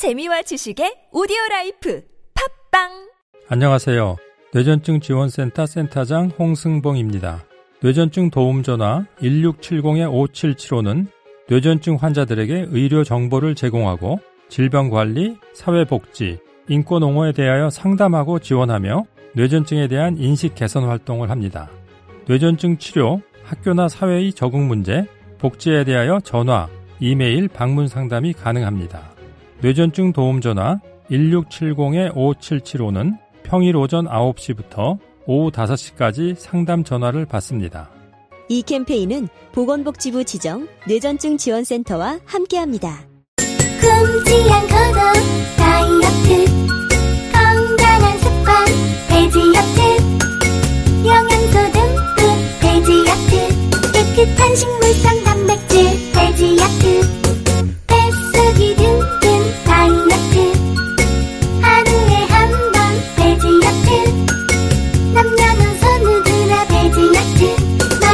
재미와 지식의 오디오 라이프 팝빵 안녕하세요. 뇌전증 지원센터 센터장 홍승봉입니다. 뇌전증 도움 전화 1670-5775는 뇌전증 환자들에게 의료 정보를 제공하고 질병 관리, 사회 복지, 인권 옹호에 대하여 상담하고 지원하며 뇌전증에 대한 인식 개선 활동을 합니다. 뇌전증 치료, 학교나 사회의 적응 문제, 복지에 대하여 전화, 이메일, 방문 상담이 가능합니다. 뇌전증 도움 전화 1670-5775는 평일 오전 9시부터 오후 5시까지 상담 전화를 받습니다. 이 캠페인은 보건복지부 지정 뇌전증 지원센터와 함께합니다. 굶지 않고도 다이어트 건강한 습관 돼지야트 영양소 듬뿍 돼지야트 깨끗한 식물성 단백질 돼지야트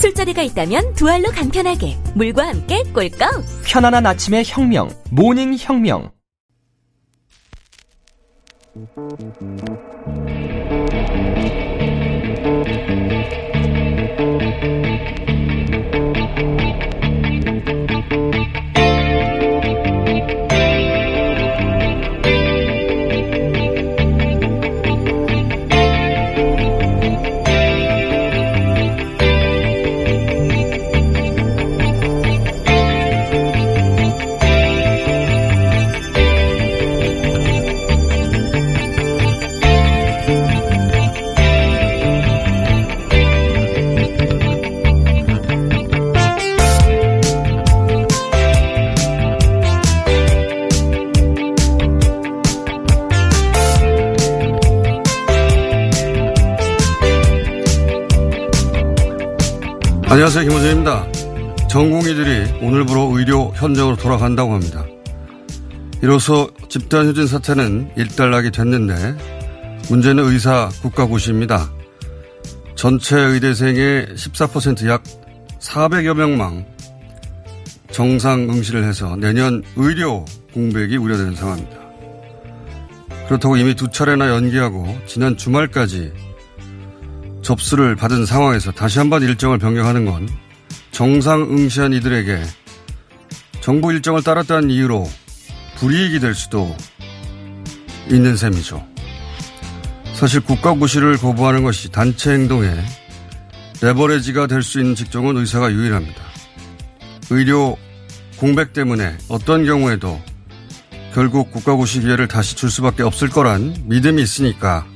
술자리가 있다면 두 알로 간편하게 물과 함께 꿀꺽. 편안한 아침의 혁명. 모닝 혁명. 안녕하세요. 김호준입니다. 전공의들이 오늘부로 의료 현장으로 돌아간다고 합니다. 이로써 집단 휴진 사태는 일단락이 됐는데 문제는 의사 국가고시입니다. 전체 의대생의 14%약 400여 명만 정상 응시를 해서 내년 의료 공백이 우려되는 상황입니다. 그렇다고 이미 두 차례나 연기하고 지난 주말까지 접수를 받은 상황에서 다시 한번 일정을 변경하는 건 정상 응시한 이들에게 정부 일정을 따랐다는 이유로 불이익이 될 수도 있는 셈이죠. 사실 국가고시를 거부하는 것이 단체 행동에 레버레지가 될 수 있는 직종은 의사가 유일합니다. 의료 공백 때문에 어떤 경우에도 결국 국가고시 기회를 다시 줄 수밖에 없을 거란 믿음이 있으니까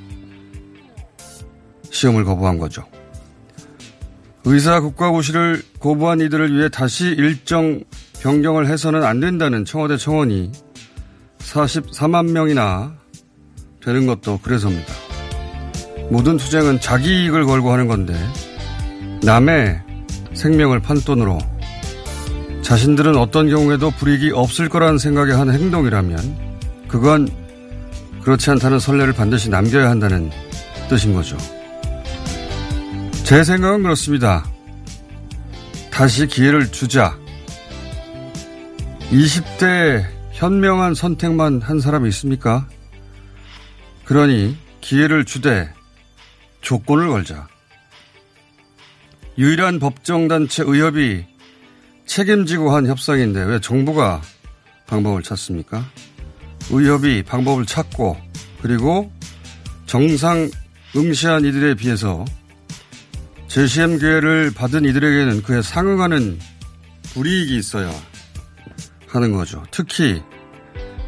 시험을 거부한 거죠. 의사 국가고시를 거부한 이들을 위해 다시 일정 변경을 해서는 안 된다는 청와대 청원이 44만 명이나 되는 것도 그래서입니다. 모든 투쟁은 자기 이익을 걸고 하는 건데 남의 생명을 판돈으로 자신들은 어떤 경우에도 불이익이 없을 거라는 생각에 하는 행동이라면 그건 그렇지 않다는 선례를 반드시 남겨야 한다는 뜻인 거죠. 제 생각은 그렇습니다. 다시 기회를 주자. 20대 현명한 선택만 한 사람이 있습니까? 그러니 기회를 주되 조건을 걸자. 유일한 법정단체 의협이 책임지고 한 협상인데 왜 정부가 방법을 찾습니까? 의협이 방법을 찾고 그리고 정상 응시한 이들에 비해서 재시험 기회를 받은 이들에게는 그에 상응하는 불이익이 있어야 하는 거죠. 특히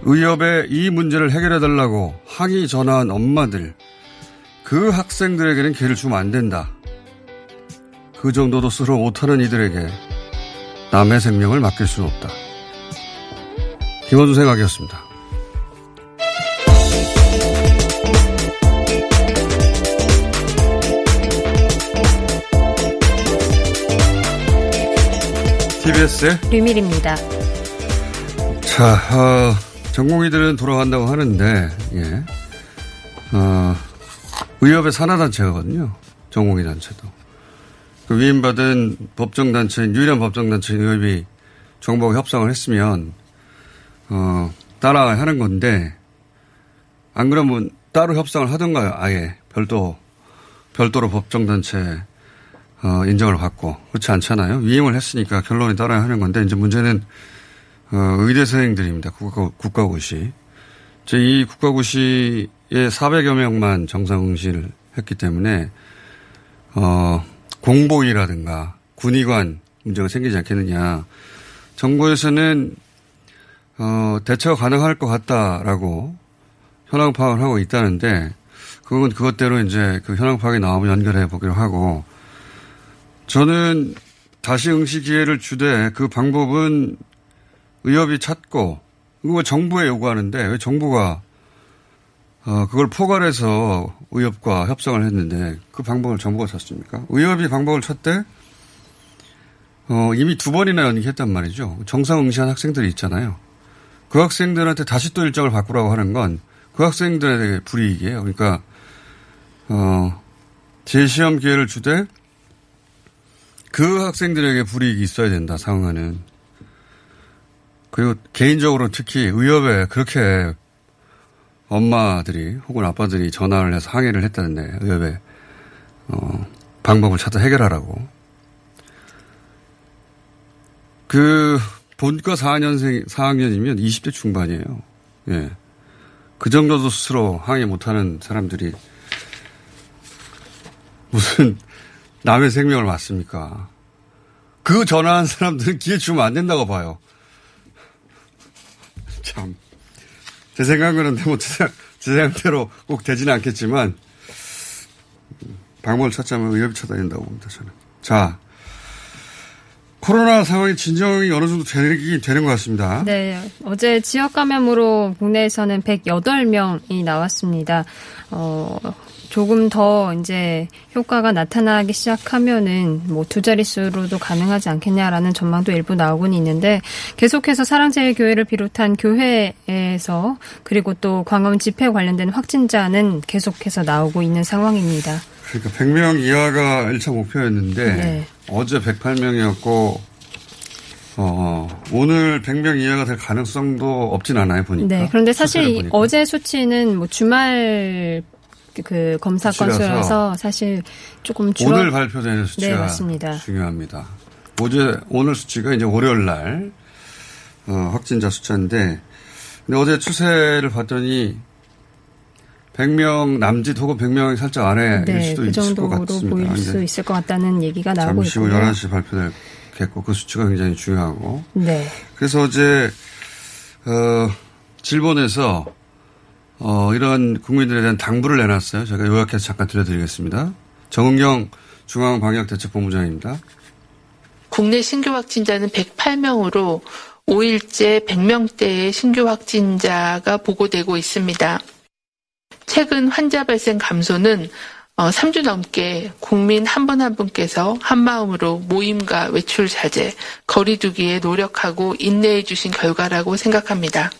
의협에 이 문제를 해결해 달라고 항의 전화한 엄마들 그 학생들에게는 기회를 주면 안 된다. 그 정도도 스스로 못하는 이들에게 남의 생명을 맡길 수는 없다. 김원준 생각이었습니다. KBS의 류밀입니다. 자, 어, 전공의들은 돌아간다고 하는데, 예. 어, 의협의 산하단체거든요. 전공의 단체도. 그 위임받은 법정단체인, 유일한 법정단체인 의협이 정부와 협상을 했으면, 어, 따라야 하는 건데, 안 그러면 따로 협상을 하던가요, 아예. 별도, 별도로 법정단체, 어, 인정을 받고. 그렇지 않잖아요. 위임을 했으니까 결론에 따라야 하는 건데, 이제 문제는, 어, 의대생들입니다. 국가, 국가고시. 이 국가고시에 400여 명만 정상응시를 했기 때문에, 어, 공보위라든가 군의관 문제가 생기지 않겠느냐. 정부에서는, 어, 대처가 가능할 것 같다라고 현황 파악을 하고 있다는데, 그건 그것대로 이제 그 현황 파악이 나오면 연결해 보기로 하고, 저는 다시 응시 기회를 주되 그 방법은 의협이 찾고 그거 정부에 요구하는데 왜 정부가 어 그걸 포괄해서 의협과 협상을 했는데 그 방법을 정부가 찾습니까? 의협이 방법을 찾되 어 이미 두 번이나 연기했단 말이죠. 정상 응시한 학생들이 있잖아요. 그 학생들한테 다시 또 일정을 바꾸라고 하는 건 그 학생들에게 불이익이에요. 그러니까 어 재시험 기회를 주되 그 학생들에게 불이익이 있어야 된다 상황은 그리고 개인적으로 특히 의협에 그렇게 엄마들이 혹은 아빠들이 전화를 해서 항의를 했다는데 의협에 어, 방법을 찾아 해결하라고. 그 본과 4학년생 4학년이면 20대 중반이에요. 예. 그 정도도 스스로 항의 못하는 사람들이 무슨 남의 생명을 맞습니까? 그 전화한 사람들은 기회 주면 안 된다고 봐요. 참. 제 생각은 뭐 제, 제 생각대로 꼭 되지는 않겠지만 방법을 찾자면 찾아야 된다고 봅니다. 저는. 자. 코로나 상황이 진정이 어느 정도 되긴 되는 것 같습니다. 네. 어제 지역 감염으로 국내에서는 108명이 나왔습니다. 어, 조금 더 이제 효과가 나타나기 시작하면은 뭐 두 자릿수로도 가능하지 않겠냐라는 전망도 일부 나오곤 있는데 계속해서 사랑제일교회를 비롯한 교회에서 그리고 또 광화문 집회 관련된 확진자는 계속해서 나오고 있는 상황입니다. 그러니까 100명 이하가 1차 목표였는데 네. 어제 108명이었고 어, 오늘 100명 이하가 될 가능성도 없진 않아요, 보니까. 네. 그런데 사실 어제 수치는 뭐 주말 그 검사 건수라서 사실 조금 줄어... 오늘 발표되는 수치가 네, 맞습니다. 중요합니다. 어제 오늘 수치가 이제 월요일 날 어, 확진자 숫자인데 근데 어제 추세를 봤더니 100명 남짓 혹은 100명이 살짝 아래일 네, 수도 그 있을 것 같습니다. 보일 수 있을 것 같다는 얘기가 나오고 잠시 후 11시 발표되겠고 그 수치가 굉장히 중요하고 네. 그래서 어제 어, 질본에서 어, 이런 국민들에 대한 당부를 내놨어요. 제가 요약해서 잠깐 들려드리겠습니다. 정은경 중앙방역대책본부장입니다. 국내 신규 확진자는 108명으로 5일째 100명대의 신규 확진자가 보고되고 있습니다. 최근 환자 발생 감소는 3주 어, 넘게 국민 한분한 분께서 한마음으로 모임과 외출 자제, 거리두기에 노력하고 인내해 주신 결과라고 생각합니다.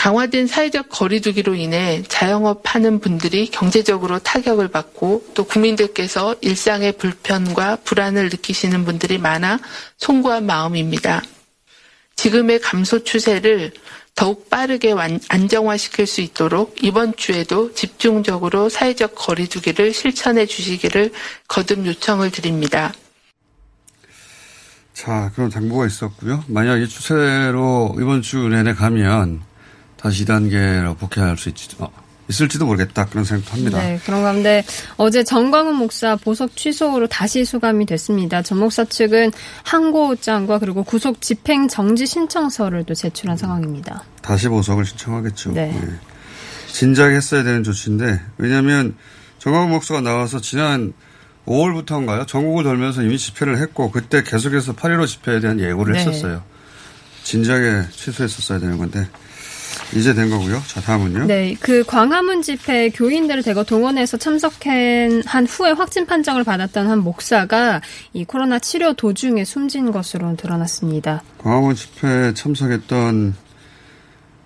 강화된 사회적 거리두기로 인해 자영업 하는 분들이 경제적으로 타격을 받고 또 국민들께서 일상의 불편과 불안을 느끼시는 분들이 많아 송구한 마음입니다. 지금의 감소 추세를 더욱 빠르게 안정화시킬 수 있도록 이번 주에도 집중적으로 사회적 거리두기를 실천해 주시기를 거듭 요청을 드립니다. 자, 그런 당부가 있었고요. 만약 이 추세로 이번 주 내내 가면 다시 2단계로 복귀할 수 있지도, 어, 있을지도 모르겠다 그런 생각도 합니다. 네, 그런 가운데 어제 정광훈 목사 보석 취소로 다시 수감이 됐습니다. 전 목사 측은 항고장과 그리고 구속 집행 정지 신청서를 또 제출한 상황입니다. 다시 보석을 신청하겠죠. 네. 네. 진작에 했어야 되는 조치인데 왜냐하면 정광훈 목사가 나와서 지난 5월부터인가요? 전국을 돌면서 이미 집회를 했고 그때 계속해서 8.15 집회에 대한 예고를 네. 했었어요. 진작에 취소했었어야 되는 건데 이제 된 거고요. 자, 다음은요. 네, 그 광화문 집회 교인들을 대거 동원해서 참석한 한 후에 확진 판정을 받았던 한 목사가 이 코로나 치료 도중에 숨진 것으로 드러났습니다. 광화문 집회에 참석했던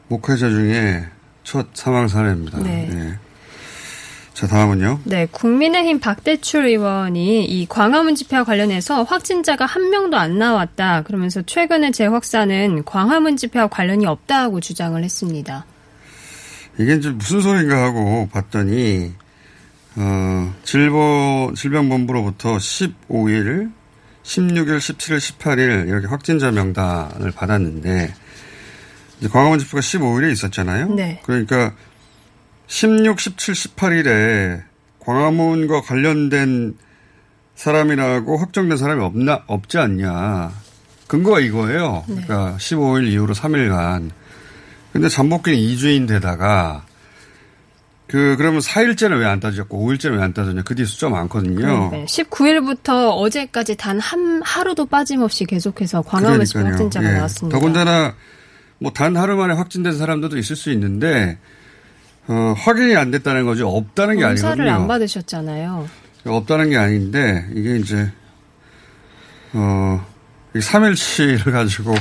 목회자 중에 첫 사망 사례입니다. 네. 예. 자, 다음은요. 네, 국민의힘 박대출 의원이 이 광화문 집회와 관련해서 확진자가 한 명도 안 나왔다. 그러면서 최근의 재확산은 광화문 집회와 관련이 없다고 주장을 했습니다. 이게 이제 무슨 소린가 하고 봤더니, 어, 질보, 질병본부로부터 15일, 16일, 17일, 18일 이렇게 확진자 명단을 받았는데, 이제 광화문 집회가 15일에 있었잖아요. 네. 그러니까 16, 17, 18일에 광화문과 관련된 사람이라고 확정된 사람이 없나, 없지 않냐. 근거가 이거예요. 네. 그러니까 15일 이후로 3일간. 근데 잠복기는 2주인데다가 그, 그러면 4일째는 왜 안 따졌고 5일째는 왜 안 따졌냐. 그 뒤에 숫자 많거든요. 네, 19일부터 어제까지 단 한 하루도 빠짐없이 계속해서 광화문 집회 그러니까요. 확진자가 예. 나왔습니다. 더군다나 뭐 단 하루 만에 확진된 사람들도 있을 수 있는데 어, 확인이 안 됐다는 거지 없다는 게 검사를 아니거든요. 안 받으셨잖아요. 없다는 게 아닌데 이게 이제 어, 3일치를 가지고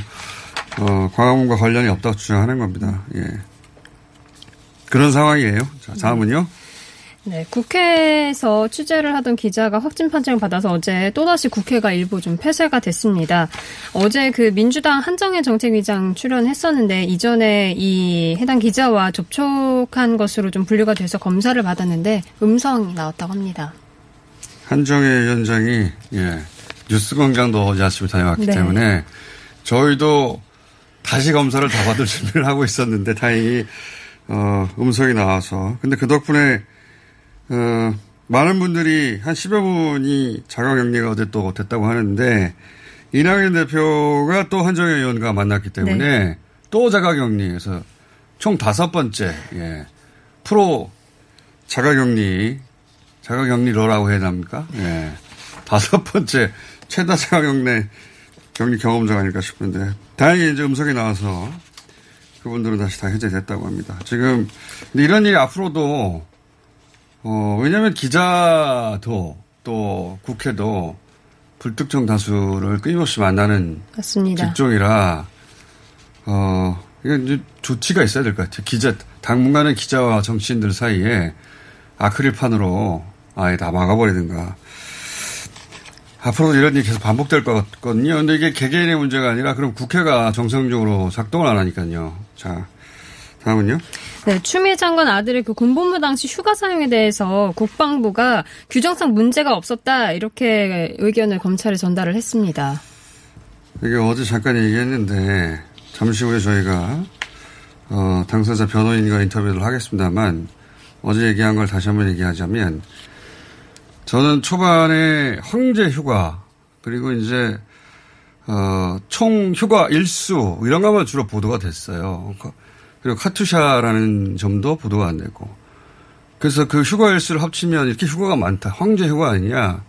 어, 광화문과 관련이 없다고 주장하는 겁니다. 예. 그런 상황이에요. 자, 다음은요. 네, 국회에서 취재를 하던 기자가 확진 판정을 받아서 어제 또다시 국회가 일부 좀 폐쇄가 됐습니다. 어제 그 민주당 한정혜 정책위장 출연했었는데 이전에 이 해당 기자와 접촉한 것으로 좀 분류가 돼서 검사를 받았는데 음성이 나왔다고 합니다. 한정혜 위원장이 예, 뉴스 광장도 어제 아침에 다녀왔기 네. 때문에 저희도 다시 검사를 다 받을 준비를 하고 있었는데 다행히 어, 음성이 나와서 근데 그 덕분에 어, 많은 분들이 한 10여 분이 자가격리가 어제 또 됐다고 하는데 이낙연 대표가 또 한정혜 의원과 만났기 때문에 또 자가격리에서 총 다섯 번째 예, 프로 자가격리 자가격리로라고 해야 합니까? 예. 다섯 번째 최다 자가격리 격리 경험자가 아닐까 싶은데 다행히 이제 음성이 나와서 그분들은 다시 다 해제됐다고 합니다. 지금 근데 이런 일이 앞으로도 어 왜냐하면 기자도 또 국회도 불특정 다수를 끊임없이 만나는 맞습니다. 직종이라 어 이건 이제 조치가 있어야 될 것 같아요. 기자 당분간은 기자와 정치인들 사이에 아크릴판으로 아예 다 막아버리든가. 앞으로도 이런 일이 계속 반복될 것 같거든요. 근데 이게 개개인의 문제가 아니라 그럼 국회가 정상적으로 작동을 안 하니까요. 자, 다음은요. 네, 추미애 장관 아들의 그 군복무 당시 휴가 사용에 대해서 국방부가 규정상 문제가 없었다 이렇게 의견을 검찰에 전달을 했습니다. 이게 어제 잠깐 얘기했는데 잠시 후에 저희가 어, 당사자 변호인과 인터뷰를 하겠습니다만 어제 얘기한 걸 다시 한번 얘기하자면 저는 초반에 황제 휴가 그리고 이제 어, 총 휴가 일수 이런 것만 주로 보도가 됐어요. 그리고 카투샤라는 점도 보도가 안 되고 그래서 그 휴가 일수를 합치면 이렇게 휴가가 많다. 황제 휴가 아니냐.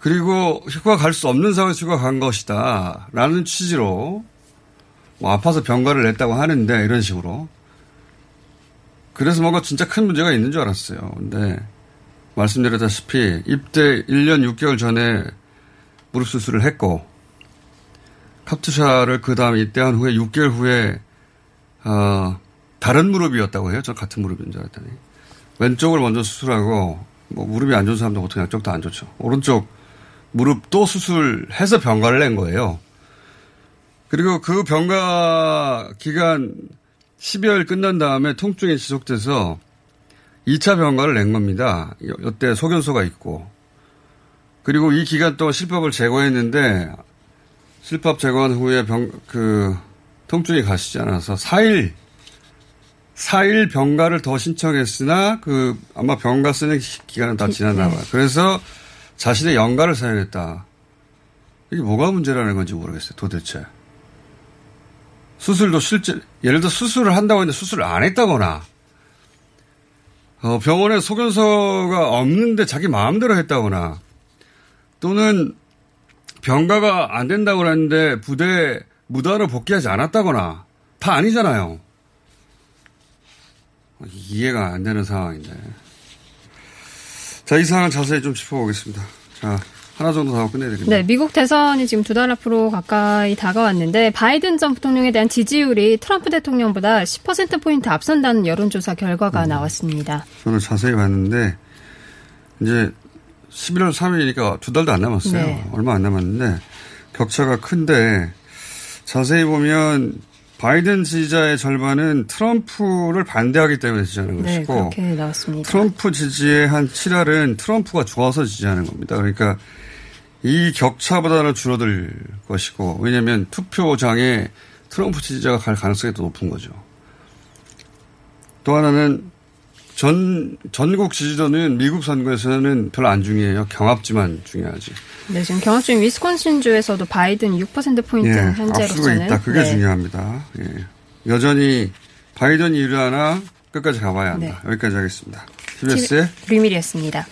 그리고 휴가 갈 수 없는 상황에서 휴가 간 것이다. 라는 취지로 뭐 아파서 병가를 냈다고 하는데 이런 식으로. 그래서 뭔가 진짜 큰 문제가 있는 줄 알았어요. 근데 말씀드렸다시피 입대 1년 6개월 전에 무릎 수술을 했고 카투샤를 그 다음에 입대한 후에 6개월 후에 어, 다른 무릎이었다고 해요. 저 같은 무릎인 줄 알았더니. 왼쪽을 먼저 수술하고 뭐 무릎이 안 좋은 사람도 보통 양쪽도 안 좋죠. 오른쪽 무릎 또 수술해서 병가를 낸 거예요. 그리고 그 병가 기간 12월 끝난 다음에 통증이 지속돼서 2차 병가를 낸 겁니다. 이때 소견소가 있고. 그리고 이 기간 동안 실밥을 제거했는데 실밥 제거한 후에 병, 그, 통증이 가시지 않아서 4일, 4일 병가를 더 신청했으나 그 아마 병가 쓰는 기간은 다 지났나 봐요. 그래서 자신의 연가를 사용했다. 이게 뭐가 문제라는 건지 모르겠어요, 도대체. 수술도 실제, 예를 들어 수술을 한다고 했는데 수술을 안 했다거나, 어, 병원에 소견서가 없는데 자기 마음대로 했다거나, 또는 병가가 안 된다고 했는데 부대 무단으로 복귀하지 않았다거나, 다 아니잖아요. 이해가 안 되는 상황인데. 자, 이 상황 자세히 좀 짚어보겠습니다. 자, 하나 정도 더 하고 끝내드립니다. 네, 미국 대선이 지금 두 달 앞으로 가까이 다가왔는데 바이든 전 부통령에 대한 지지율이 트럼프 대통령보다 10%포인트 앞선다는 여론조사 결과가 음, 나왔습니다. 저는 자세히 봤는데 이제 11월 3일이니까 두 달도 안 남았어요. 네. 얼마 안 남았는데 격차가 큰데 자세히 보면 바이든 지지자의 절반은 트럼프를 반대하기 때문에 지지하는 네, 것이고 그렇게 나왔습니다. 트럼프 지지의 한 7할은 트럼프가 좋아서 지지하는 겁니다. 그러니까 이 격차보다는 줄어들 것이고 왜냐하면 투표장에 트럼프 지지자가 갈 가능성이 더 높은 거죠. 또 하나는 전 전국 지지도는 미국 선거에서는 별로 안 중요해요. 경합지만 중요하지. 네, 지금 경합주인 위스콘신 주에서도 바이든 6%포인트 예, 현재로서는. 있다. 그게 네. 중요합니다. 예. 여전히 바이든 이유하나 끝까지 가봐야 한다. 네. 여기까지 하겠습니다. TBS의 류밀이었습니다.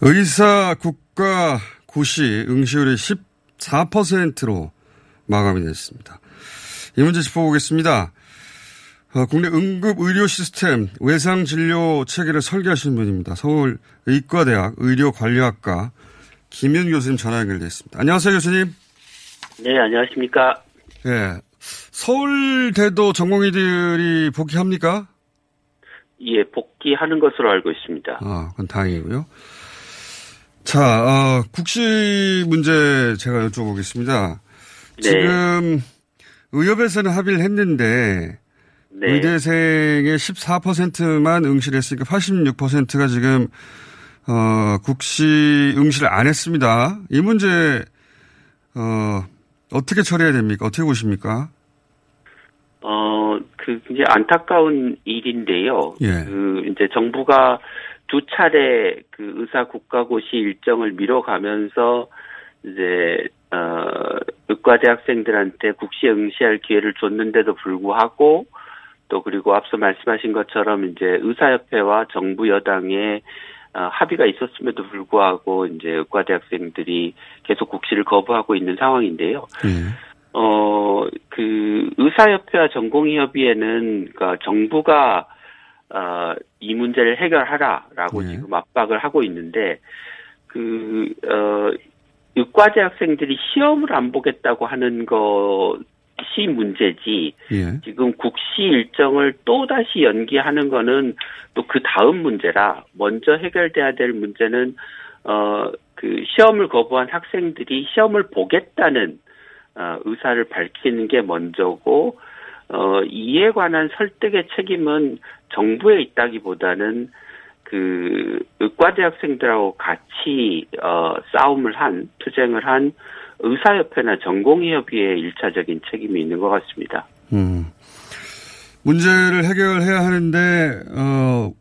의사 국가 고시 응시율이 14%로 마감이 됐습니다. 이 문제 짚어보겠습니다. 어, 국내 응급 의료 시스템 외상 진료 체계를 설계하시는 분입니다. 서울 의과대학 의료관리학과 김윤 교수님 전화 연결됐습니다. 안녕하세요, 교수님. 네, 안녕하십니까. 네. 서울대도 전공의들이 복귀합니까? 예, 복귀하는 것으로 알고 있습니다. 아, 그건 다행이고요. 자, 어, 국시 문제 제가 여쭤보겠습니다. 네. 지금 의협에서는 합의를 했는데 네. 의대생의 14%만 응시를 했으니까 86%가 지금 어, 국시 응시를 안 했습니다. 이 문제 어, 어떻게 처리해야 됩니까? 어떻게 보십니까? 어, 그 굉장히 안타까운 일인데요. 예. 그 이제 정부가 두 차례 그 의사 국가고시 일정을 미뤄가면서 이제 어 의과대 학생들한테 국시 응시할 기회를 줬는데도 불구하고 또 그리고 앞서 말씀하신 것처럼 이제 의사협회와 정부 여당의 어, 합의가 있었음에도 불구하고 이제 의과대 학생들이 계속 국시를 거부하고 있는 상황인데요. 음. 어, 그 의사협회와 전공의협의회는 그니까 정부가 어, 이 문제를 해결하라라고 네. 지금 압박을 하고 있는데 그 어, 의과대 학생들이 시험을 안 보겠다고 하는 것이 문제지 예. 지금 국시 일정을 또 다시 연기하는 거는 또 그 다음 문제라 먼저 해결돼야 될 문제는 어 그 시험을 거부한 학생들이 시험을 보겠다는 어, 의사를 밝히는 게 먼저고 어, 이에 관한 설득의 책임은 정부에 있다기보다는 그 의과대 학생들하고 같이 어, 싸움을 한 투쟁을 한 의사협회나 전공의협의회의 일차적인 책임이 있는 것 같습니다. 음. 문제를 해결해야 하는데 어,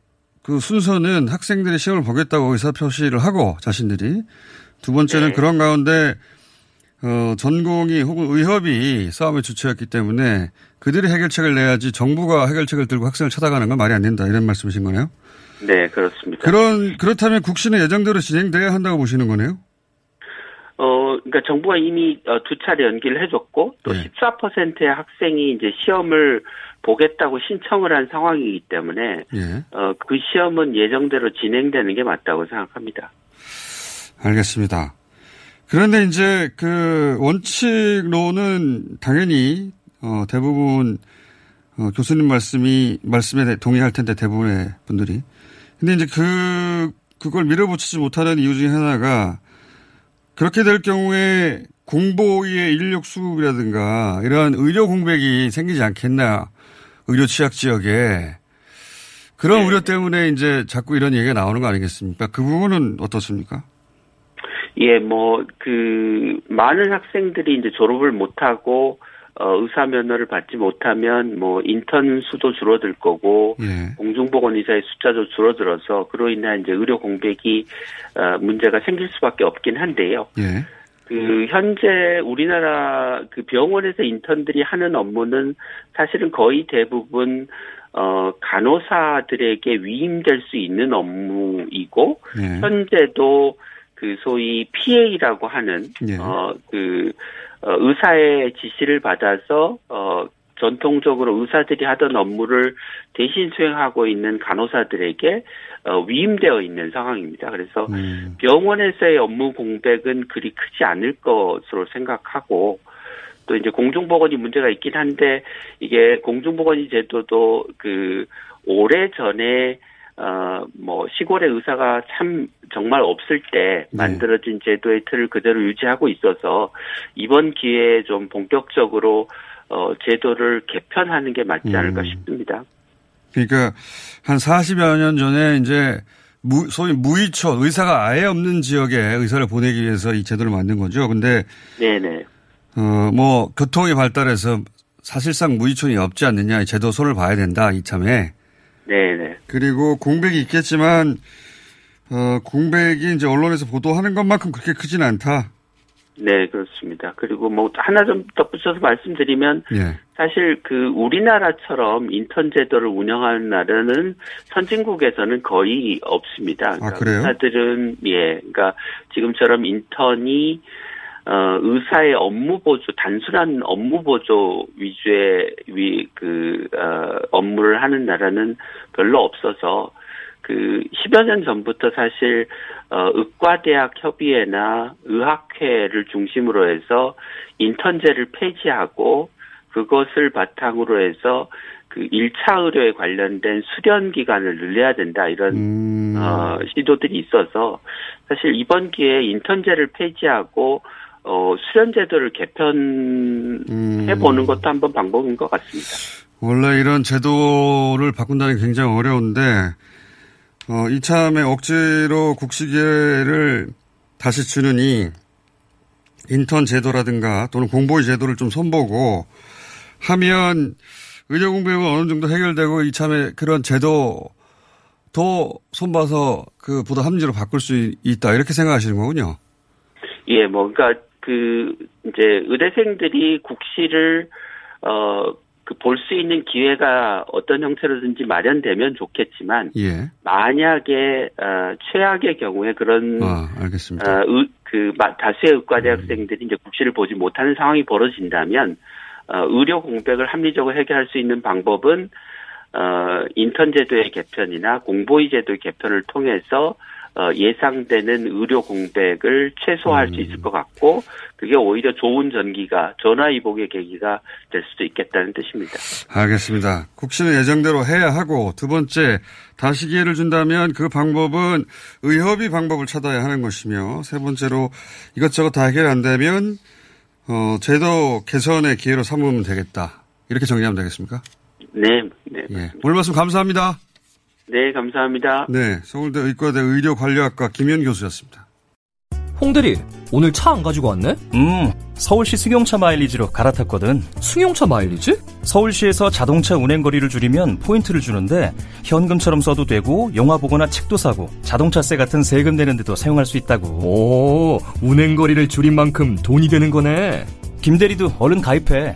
그 순서는 학생들이 시험을 보겠다고 의사 표시를 하고 자신들이 두 번째는 네. 그런 가운데 어, 전공이 혹은 의협이 싸움을 주체했기 때문에 그들이 해결책을 내야지 정부가 해결책을 들고 학생을 찾아가는 건 말이 안 된다 이런 말씀이신 거네요? 네, 그렇습니다. 그런 그렇다면 국시는 예정대로 진행돼야 한다고 보시는 거네요? 어, 그러니까 정부가 이미 어, 두 차례 연기를 해줬고 또 네. 14%의 학생이 이제 시험을 보겠다고 신청을 한 상황이기 때문에 예. 어, 그 시험은 예정대로 진행되는 게 맞다고 생각합니다. 알겠습니다. 그런데 이제 그 원칙로는 당연히 어 대부분 어 교수님 말씀이 말씀에 동의할 텐데 대부분의 분들이 근데 이제 그 그걸 밀어붙이지 못하는 이유 중에 하나가 그렇게 될 경우에 공보의 인력 수급이라든가 이러한 의료 공백이 생기지 않겠나 의료 취약 지역에 그런 네. 우려 때문에 이제 자꾸 이런 얘기가 나오는 거 아니겠습니까? 그 부분은 어떻습니까? 예, 뭐, 그, 많은 학생들이 이제 졸업을 못하고, 어, 의사 면허를 받지 못하면 뭐 인턴 수도 줄어들 거고 예. 공중보건 의사의 숫자도 줄어들어서 그로 인한 이제 의료 공백이 어, 문제가 생길 수밖에 없긴 한데요. 예. 그 현재 우리나라 그 병원에서 인턴들이 하는 업무는 사실은 거의 대부분 어 간호사들에게 위임될 수 있는 업무이고 네. 현재도 그 소위 PA라고 하는 네. 어그 어, 의사의 지시를 받아서 어 전통적으로 의사들이 하던 업무를 대신 수행하고 있는 간호사들에게 어, 위임되어 있는 상황입니다. 그래서 음. 병원에서의 업무 공백은 그리 크지 않을 것으로 생각하고 또 이제 공중보건이 문제가 있긴 한데 이게 공중보건이 제도도 그 오래 전에 어뭐 시골의 의사가 참 정말 없을 때 네. 만들어진 제도의 틀을 그대로 유지하고 있어서 이번 기회에 좀 본격적으로 어, 제도를 개편하는 게 맞지 않을까 음. 싶습니다. 그러니까 한 40여 년 전에 이제 무, 소위 무의초 의사가 아예 없는 지역에 의사를 보내기 위해서 이 제도를 만든 거죠. 근데 네네. 어, 뭐 교통이 발달해서 사실상 무의촌이 없지 않느냐 이 제도 손을 봐야 된다 이참에. 네네. 그리고 공백이 있겠지만 어, 공백이 이제 언론에서 보도하는 것만큼 그렇게 크진 않다. 네, 그렇습니다. 그리고 뭐 하나 좀 덧붙여서 말씀드리면 예. 사실 그 우리나라처럼 인턴 제도를 운영하는 나라는 선진국에서는 거의 없습니다. 그러니까 아, 그래요? 의사들은 예, 그러니까 지금처럼 인턴이 어, 의사의 업무 보조, 단순한 업무 보조 위주의 위, 그, 어, 업무를 하는 나라는 별로 없어서 그 10여 년 전부터 사실 어 의과대학 협의회나 의학회를 중심으로 해서 인턴제를 폐지하고 그것을 바탕으로 해서 그 1차 의료에 관련된 수련 기간을 늘려야 된다 이런 음. 어 시도들이 있어서 사실 이번 기회에 인턴제를 폐지하고 어 수련 제도를 개편해 음. 보는 것도 한번 방법인 것 같습니다. 원래 이런 제도를 바꾼다는 게 굉장히 어려운데 어, 이참에 억지로 국시계를 다시 주느니 인턴 제도라든가 또는 공보위 제도를 좀 손보고 하면 의료 공백은 어느 정도 해결되고 이참에 그런 제도 더 손봐서 그 보다 합리적으로 바꿀 수 있다 이렇게 생각하시는 거군요. 예, 뭐 그러니까 그 이제 의대생들이 국시를 어 그 볼 수 있는 기회가 어떤 형태로든지 마련되면 좋겠지만 예. 만약에 어, 최악의 경우에 그런 아, 알겠습니다. 어, 의, 그 다수의 의과대 학생들이 음. 이제 국시를 보지 못하는 상황이 벌어진다면 어, 의료 공백을 합리적으로 해결할 수 있는 방법은 어, 인턴 제도의 개편이나 공보위 제도의 개편을 통해서 어, 예상되는 의료 공백을 최소화할 음. 수 있을 것 같고 그게 오히려 좋은 전기가 전화 이복의 계기가 될 수도 있겠다는 뜻입니다. 알겠습니다. 국시는 예정대로 해야 하고 두 번째 다시 기회를 준다면 그 방법은 의협이 방법을 찾아야 하는 것이며 세 번째로 이것저것 다 해결 안 되면 어, 제도 개선의 기회로 삼으면 되겠다. 이렇게 정리하면 되겠습니까? 네. 네. 예. 오늘 말씀 감사합니다. 네, 감사합니다. 네, 서울대 의과대 의료관리학과 김현 교수였습니다. 홍대리, 오늘 차 안 가지고 왔네? 음, 서울시 승용차 마일리지로 갈아탔거든. 승용차 마일리지? 서울시에서 자동차 운행 거리를 줄이면 포인트를 주는데 현금처럼 써도 되고 영화 보거나 책도 사고 자동차세 같은 세금 내는 데도 사용할 수 있다고. 오, 운행 거리를 줄인 만큼 돈이 되는 거네. 김대리도 얼른 가입해.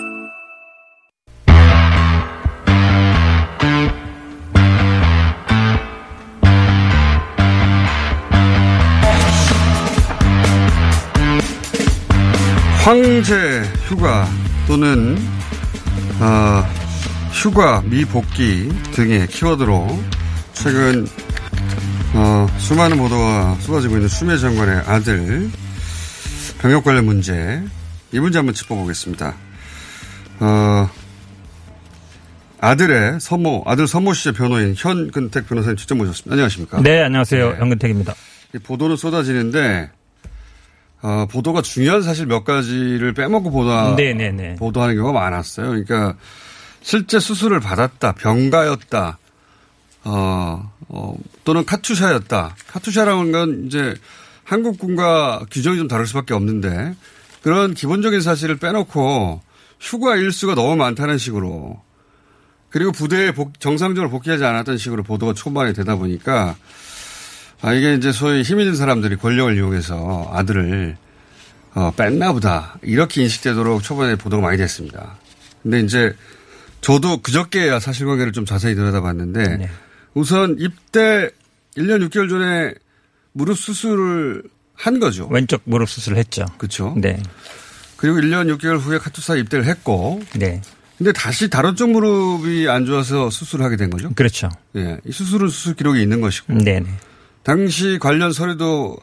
황제 휴가 또는 어, 휴가 미복귀 등의 키워드로 최근 어, 수많은 보도가 쏟아지고 있는 수매 장관의 아들 병역 관련 문제 이 문제 한번 짚어보겠습니다. 어, 아들의 서모 아들 서모 씨의 변호인 현근택 변호사님 직접 모셨습니다. 안녕하십니까? 네, 안녕하세요. 네. 현근택입니다. 보도는 쏟아지는데 어, 보도가 중요한 사실 몇 가지를 빼먹고 보도, 네네네. 보도하는 경우가 많았어요. 그러니까 실제 수술을 받았다, 병가였다, 어, 어, 또는 카투샤였다. 카투샤라는 건 이제 한국군과 규정이 좀 다를 수밖에 없는데 그런 기본적인 사실을 빼놓고 휴가 일수가 너무 많다는 식으로 그리고 부대에 복, 정상적으로 복귀하지 않았던 식으로 보도가 초반에 되다 보니까 아, 이게 이제 소위 힘 있는 사람들이 권력을 이용해서 아들을 어, 뺐나 보다. 이렇게 인식되도록 초반에 보도가 많이 됐습니다. 근데 이제 저도 그저께야 사실관계를 좀 자세히 들여다봤는데 네. 우선 입대 1년 6개월 전에 무릎 수술을 한 거죠. 왼쪽 무릎 수술을 했죠. 그렇죠. 네. 그리고 1년 6개월 후에 카투사 입대를 했고 네. 근데 다시 다른 쪽 무릎이 안 좋아서 수술을 하게 된 거죠. 그렇죠. 예. 이 수술은 수술 기록이 있는 것이고. 네. 네. 당시 관련 서류도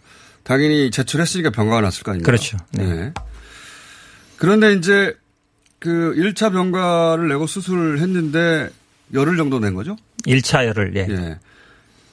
당연히 제출했으니까 병가가 났을 거 아닙니까? 그렇죠. 네. 네. 그런데 이제 그 1차 병가를 내고 수술을 했는데 열흘 정도 낸 거죠? 1차 열흘, 예. 예.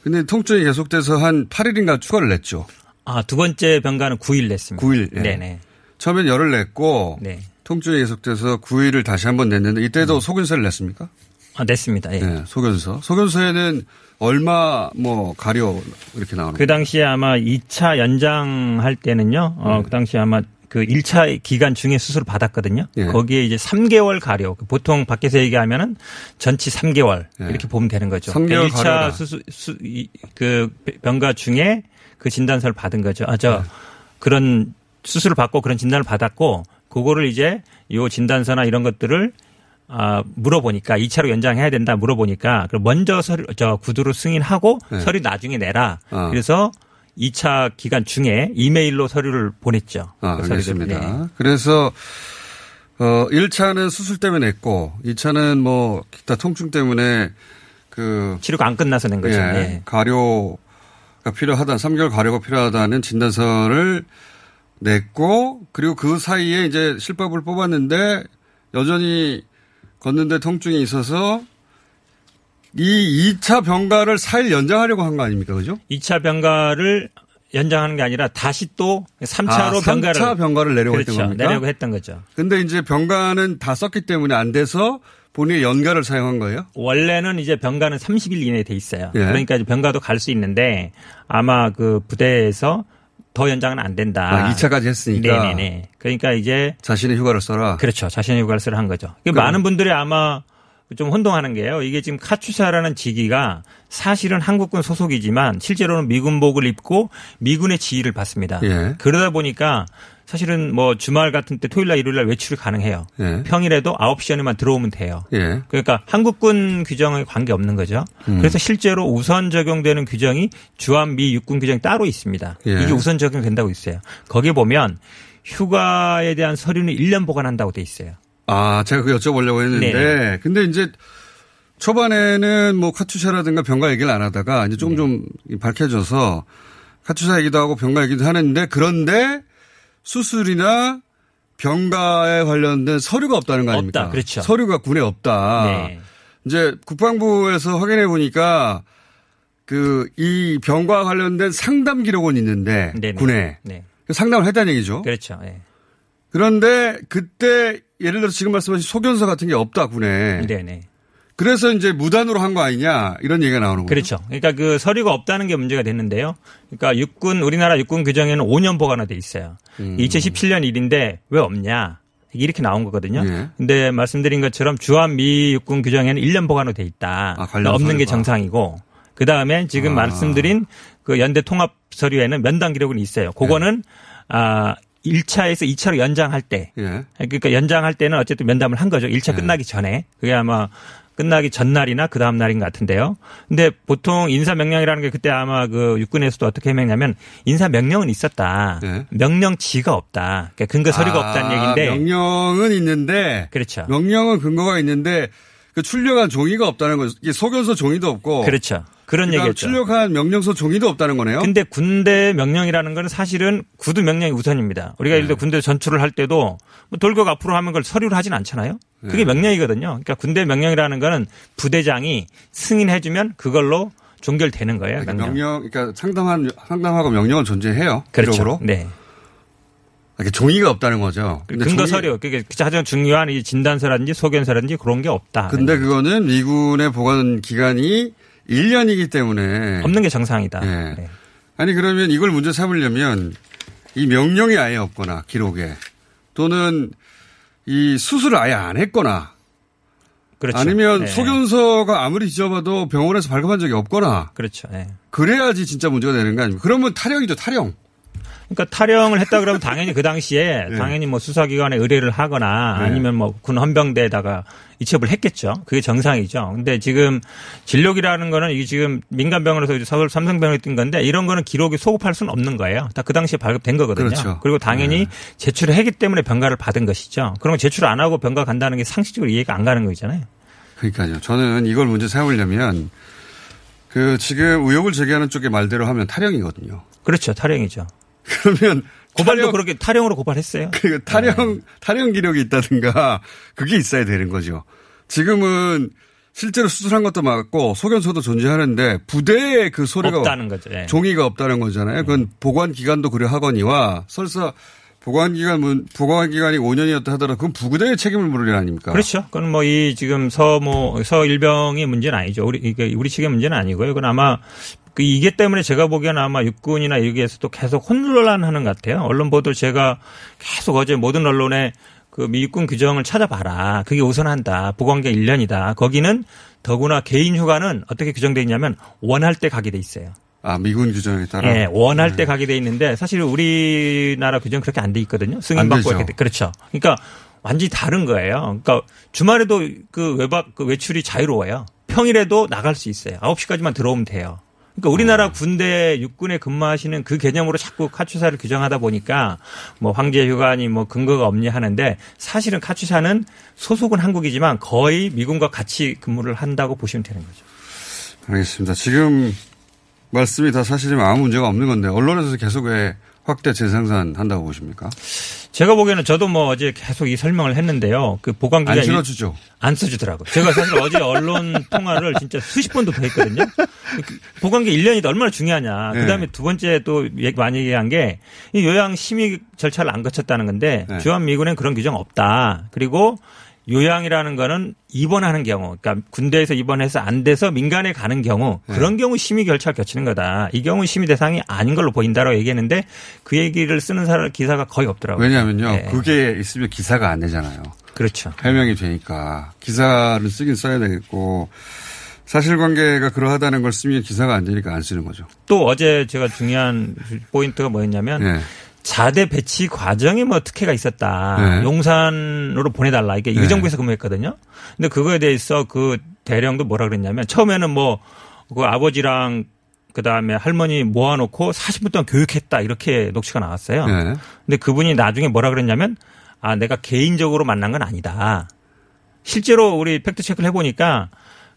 근데 통증이 계속돼서 한 8일인가 추가를 냈죠. 아, 두 번째 병가는 9일 냈습니다. 9일. 예. 네네. 처음엔 열흘 냈고. 네. 통증이 계속돼서 9일을 다시 한 번 냈는데 이때도 음. 소견서를 냈습니까? 아, 냈습니다. 예. 네, 소견서. 소견서에는 얼마 뭐 가려 이렇게 나오는 그 당시에 아마 2차 연장할 때는요. 어, 네. 그 당시에 아마 그 1차 기간 중에 수술을 받았거든요. 예. 거기에 이제 3개월 가려. 보통 밖에서 얘기하면은 전치 3개월 예. 이렇게 보면 되는 거죠. 3개월 그러니까 1차 수술 수, 그 병가 중에 그 진단서를 받은 거죠. 아, 저 예. 그런 수술을 받고 그런 진단을 받았고 그거를 이제 요 진단서나 이런 것들을 아, 물어보니까 2차로 연장해야 된다 물어보니까 먼저 서류, 저 구두로 승인하고 네. 서류 나중에 내라. 아. 그래서 2차 기간 중에 이메일로 서류를 보냈죠. 아, 그 알겠습니다. 네. 그래서 어 1차는 수술 때문에 냈고 2차는 뭐 기타 통증 때문에 그 치료가 안 끝나서 낸 거죠. 예, 네. 가료가 필요하다, 3개월 가료가 필요하다는 진단서를 냈고 그리고 그 사이에 이제 실밥을 뽑았는데 여전히 걷는데 통증이 있어서 이 2차 병가를 4일 연장하려고 한 거 아닙니까? 그죠? 2차 병가를 연장하는 게 아니라 다시 또 3차로 아, 병가를 3차 병가를 내려고 그렇죠. 했던 겁니까? 내려고 했던 거죠. 근데 이제 병가는 다 썼기 때문에 안 돼서 본인의 연가를 사용한 거예요? 원래는 이제 병가는 30일 이내에 돼 있어요. 예. 그러니까 병가도 갈 수 있는데 아마 그 부대에서 더 연장은 안 된다. 아, 2차까지 했으니까. 네네네. 그러니까 이제 자신의 휴가를 써라. 그렇죠. 자신의 휴가를 쓰라 한 거죠. 많은 분들이 아마 좀 혼동하는 게요. 이게 지금 카투샤라는 직위가 사실은 한국군 소속이지만 실제로는 미군복을 입고 미군의 지휘를 받습니다. 예. 그러다 보니까 사실은 뭐 주말 같은 때 토요일 날 일요일 날 외출이 가능해요. 예. 평일에도 9시 전에만 들어오면 돼요. 예. 그러니까 한국군 규정에 관계없는 거죠. 음. 그래서 실제로 우선 적용되는 규정이 주한미 육군 규정이 따로 있습니다. 예. 이게 우선 적용된다고 있어요. 거기에 보면 휴가에 대한 서류는 1년 보관한다고 돼 있어요. 아, 제가 그 여쭤보려고 했는데 네 근데 이제 초반에는 뭐 카투샤라든가 병가 얘기를 안 하다가 이제 조금 네. 좀 밝혀져서 카투샤 얘기도 하고 병가 얘기도 하는데 그런데 수술이나 병가에 관련된 서류가 없다는 거 아닙니까? 없다. 그렇죠. 서류가 군에 없다. 네. 이제 국방부에서 확인해 보니까 그 이 병과 관련된 상담 기록은 있는데 네네. 군에 네. 상담을 했다는 얘기죠. 그렇죠. 네. 그런데 그때 예를 들어 지금 말씀하신 소견서 같은 게 없다 군에. 네네. 그래서 이제 무단으로 한 거 아니냐 이런 얘기가 나오는 거죠. 그렇죠. 그러니까 그 서류가 없다는 게 문제가 됐는데요. 그러니까 육군 우리나라 육군 규정에는 5년 보관화돼 있어요. 음. 2017년 일인데 왜 없냐? 이렇게 나온 거거든요. 예. 근데 말씀드린 것처럼 주한 미 육군 규정에는 1년 보관으로 돼 있다. 아, 없는 서류가. 게 정상이고 그 다음에 지금 아. 말씀드린 그 연대 통합 서류에는 면담 기록은 있어요. 그거는 예. 아 1차에서 2차로 연장할 때. 예. 그러니까 연장할 때는 어쨌든 면담을 한 거죠. 1차 예. 끝나기 전에. 그게 아마 끝나기 전날이나 그 다음 날인 것 같은데요. 근데 보통 인사명령이라는 게 그때 아마 그 육군에서도 어떻게 해명냐면 인사명령은 있었다. 네. 명령지가 없다. 그러니까 근거 서류가 아, 없다는 얘기인데. 명령은 있는데. 그렇죠. 명령은 근거가 있는데 그 출력한 종이가 없다는 거죠. 이게 소견서 종이도 없고. 그렇죠. 그런 얘기죠. 출력한 명령서 종이도 없다는 거네요. 근데 군대 명령이라는 건 사실은 구두 명령이 우선입니다. 우리가 네. 예를 들어 군대 전출을 할 때도 뭐 돌격 앞으로 하면 그걸 서류를 하진 않잖아요. 그게 네. 명령이거든요. 그러니까 군대 명령이라는 거는 부대장이 승인해주면 그걸로 종결되는 거예요. 그러니까 명령, 그러니까 상담한 상담하고 명령은 존재해요. 그렇죠. 기록으로. 네. 이렇게 종이가 없다는 거죠. 근거. 서류, 그게 가장 중요한 이 진단서라든지 소견서라든지 그런 게 없다. 근데 그거는 미군의 보관 기간이 1년이기 때문에 없는 게 정상이다. 네. 네. 아니 그러면 이걸 문제 삼으려면 이 명령이 아예 없거나 기록에 또는 이 수술을 아예 안 했거나 그렇죠. 아니면 네. 소견서가 아무리 지어봐도 병원에서 발급한 적이 없거나 그렇죠. 네. 그래야지 진짜 문제가 되는 거 아닙니까? 그러면 타령이죠, 타령. 그러니까 타령을 했다 그러면 당연히 그 당시에 네. 당연히 뭐 수사기관에 의뢰를 하거나 네. 아니면 뭐 군 헌병대에다가 이첩을 했겠죠. 그게 정상이죠. 근데 지금 진료기라는 거는 이게 지금 민간병원에서 서울 삼성병원에 뛴 건데 이런 거는 기록이 소급할 수는 없는 거예요. 다 그 당시에 발급된 거거든요. 그렇죠. 그리고 당연히 네. 제출을 했기 때문에 병가를 받은 것이죠. 그러면 제출 안 하고 병가 간다는 게 상식적으로 이해가 안 가는 거잖아요. 그러니까요. 저는 이걸 문제 삼으려면 그 지금 의혹을 제기하는 쪽의 말대로 하면 타령이거든요. 그렇죠. 타령이죠. 그러면 고발도 타령, 그렇게 타령으로 고발했어요. 그 타령 네. 타령 기록이 있다든가 그게 있어야 되는 거죠. 지금은 실제로 수술한 것도 맞고 소견서도 존재하는데 부대에 그 소리가 없다는 거죠. 네. 종이가 없다는 거잖아요. 그건 네. 보관 기간도 그래 하거니와 설사 보관 기간 보관 기간이 5년이었다 하더라도 그건 부대의 책임을 물을 일 아닙니까? 그렇죠. 그건 뭐 이 지금 서모 서일병의 문제는 아니죠. 우리 이게 우리 측의 문제는 아니고요. 그건 아마 그 이게 때문에 제가 보기에는 아마 육군이나 여기에서도 계속 혼란하는 것 같아요. 언론 보도 제가 계속 어제 모든 언론에 그 미육군 규정을 찾아봐라. 그게 우선한다. 보관기 1년이다. 거기는 더구나 개인 휴가는 어떻게 규정되어 있냐면 원할 때 가게 돼 있어요. 아, 미군 규정에 따라? 네, 원할 네. 때 가게 돼 있는데 사실 우리나라 규정 그렇게 안 돼 있거든요. 승인받고 이렇게. 그렇죠. 그러니까 완전히 다른 거예요. 그러니까 주말에도 그 외박, 그 외출이 자유로워요. 평일에도 나갈 수 있어요. 9시까지만 들어오면 돼요. 그러니까 우리나라 군대 육군에 근무하시는 그 개념으로 자꾸 카투사를 규정하다 보니까 뭐 황제 휴관이 뭐 근거가 없냐 하는데 사실은 카투사는 소속은 한국이지만 거의 미군과 같이 근무를 한다고 보시면 되는 거죠. 알겠습니다. 지금 말씀이 다 사실이면 아무 문제가 없는 건데 언론에서 계속 왜 확대 재생산 한다고 보십니까? 제가 보기에는 저도 뭐 어제 계속 이 설명을 했는데요. 그 보관 기간 안 실어주죠. 안 써주더라고요. 제가 사실 어제 언론 통화를 진짜 수십 번도 했거든요. 보관기 1년이 얼마나 중요하냐. 네. 그다음에 두 번째 또 많이 얘기한 게 이 요양 심의 절차를 안 거쳤다는 건데 네. 주한 미군엔 그런 규정 없다. 그리고 요양이라는 거는 입원하는 경우, 그러니까 군대에서 입원해서 안 돼서 민간에 가는 경우 네. 그런 경우 심의 결차가 겹치는 거다. 이 경우 심의 대상이 아닌 걸로 보인다라고 얘기했는데 그 얘기를 쓰는 사람 기사가 거의 없더라고요. 왜냐하면요, 네. 그게 있으면 기사가 안 되잖아요. 그렇죠. 해명이 되니까 기사를 쓰긴 써야 되겠고 사실관계가 그러하다는 걸 쓰면 기사가 안 되니까 안 쓰는 거죠. 또 어제 제가 중요한 포인트가 뭐였냐면. 네. 자대 배치 과정에 뭐 특혜가 있었다. 네. 용산으로 보내달라. 이게 네. 의정부에서 근무했거든요. 근데 그거에 대해서 그 대령도 뭐라 그랬냐면 처음에는 뭐 그 아버지랑 그 다음에 할머니 모아놓고 40분 동안 교육했다. 이렇게 녹취가 나왔어요. 네. 근데 그분이 나중에 뭐라 그랬냐면 아, 내가 개인적으로 만난 건 아니다. 실제로 우리 팩트 체크를 해보니까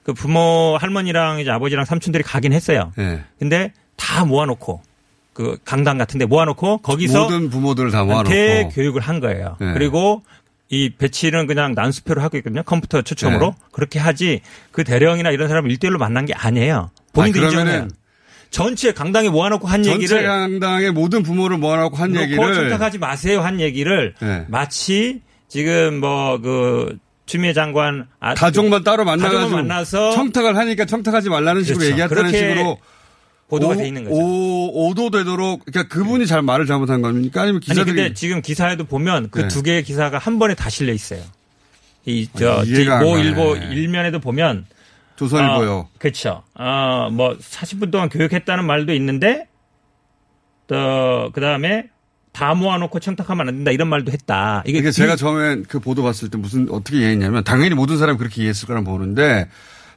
그 부모 할머니랑 이제 아버지랑 삼촌들이 가긴 했어요. 네. 근데 다 모아놓고 그 강당 같은데 모아놓고 거기서 모든 부모들을 다 모아놓고 대교육을 한 거예요. 네. 그리고 이 배치는 그냥 난수표로 하고 있거든요. 컴퓨터 추첨으로 네. 그렇게 하지 그 대령이나 이런 사람을 일대일로 만난 게 아니에요. 아, 그러면은 인정해요. 전체 강당에 모아놓고 한 전체 얘기를 강당의 모든 부모를 모아놓고 한 얘기를 청탁하지 마세요 한 얘기를 네. 마치 지금 뭐그 추미애 장관 아, 가족만 따로 만나가지고 만나서 청탁을 하니까 청탁하지 말라는 식으로 그렇죠. 얘기했다는 그렇게 식으로 보도가 오, 돼 있는 거죠. 오, 오도 되도록 그러니까 그분이 잘 말을 잘못한 겁니까 아니면 아니 기자들이 근데 지금 기사에도 보면 그 네. 두 개의 기사가 한 번에 다 실려 있어요. 이저 아, 이해가 안모 가네. 일보 일면에도 보면 조선일보요. 어, 그렇죠. 어뭐 40분 동안 교육했다는 말도 있는데 또 그다음에 다 모아놓고 청탁하면 안 된다 이런 말도 했다. 이게 이게 제가 이- 처음에 그 보도 봤을 때 무슨 어떻게 이해했냐면 당연히 모든 사람이 그렇게 이해했을 거라 보는데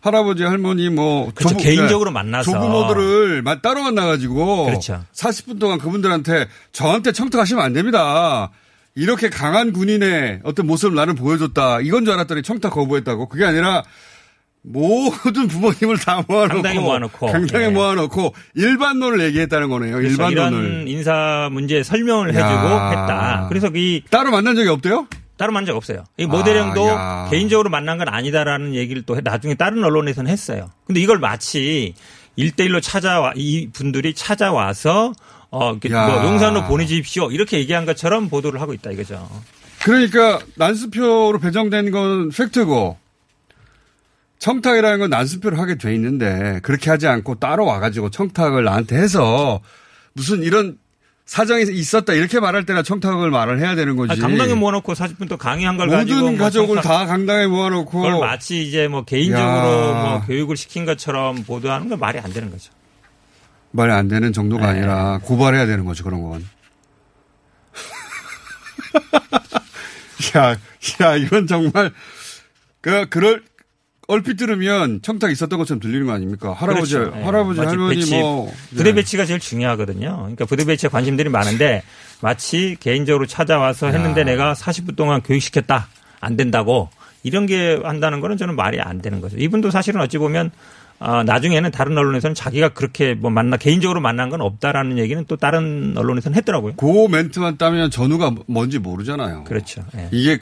할아버지 할머니 뭐 그렇죠. 조부- 개인적으로 그러니까 만나서. 조부모들을 마- 따로 만나가지고 그렇죠. 40분 동안 그분들한테 저한테 청탁하시면 안 됩니다. 이렇게 강한 군인의 어떤 모습을 나는 보여줬다. 이건 줄 알았더니 청탁 거부했다고. 그게 아니라 모든 부모님을 다 모아놓고 강당에 모아놓고. 강당에 예. 모아놓고 일반론을 얘기했다는 거네요. 그래서 일반론을 인사 문제 설명을 해주고 야. 했다. 그래서 이 따로 만난 적이 없대요? 따로 만난 적 없어요. 이 모대령도 야. 개인적으로 만난 건 아니다라는 얘기를 또 해- 나중에 다른 언론에서는 했어요. 근데 이걸 마치 1대1로 찾아와 이 분들이 찾아와서 어. 뭐 용산으로 보내주십시오. 이렇게 얘기한 것처럼 보도를 하고 있다 이거죠. 그러니까 난수표로 배정된 건 팩트고 청탁이라는 건 난수표를 하게 돼 있는데 그렇게 하지 않고 따로 와가지고 청탁을 나한테 해서 무슨 이런 사정이 있었다 이렇게 말할 때나 청탁을 말을 해야 되는 거지. 아, 강당에 모아놓고 40분 또 강의한 걸 가지고 모든 뭐 가족을 다 강당에 모아놓고 그걸 마치 이제 뭐 개인적으로 야. 뭐 교육을 시킨 것처럼 보도하는 건 말이 안 되는 거죠. 말이 안 되는 정도가 네. 아니라 고발해야 되는 거죠 그런 건. 야, 야 이건 정말 그 그럴 얼핏 들으면 청탁 있었던 것처럼 들리는 거 아닙니까? 할아버지, 그렇죠. 예. 할아버지, 마치 할머니 배치, 뭐 부대 예. 배치가 제일 중요하거든요. 그러니까 부대 배치에 관심들이 많은데 마치 개인적으로 찾아와서 했는데 내가 40분 동안 교육시켰다 안 된다고 이런 게 한다는 거는 저는 말이 안 되는 거죠. 이분도 사실은 어찌 보면 아, 나중에는 다른 언론에서는 자기가 그렇게 뭐 만나 개인적으로 만난 건 없다라는 얘기는 또 다른 언론에서는 했더라고요. 그 멘트만 따면 전후가 뭔지 모르잖아요. 그렇죠. 예. 이게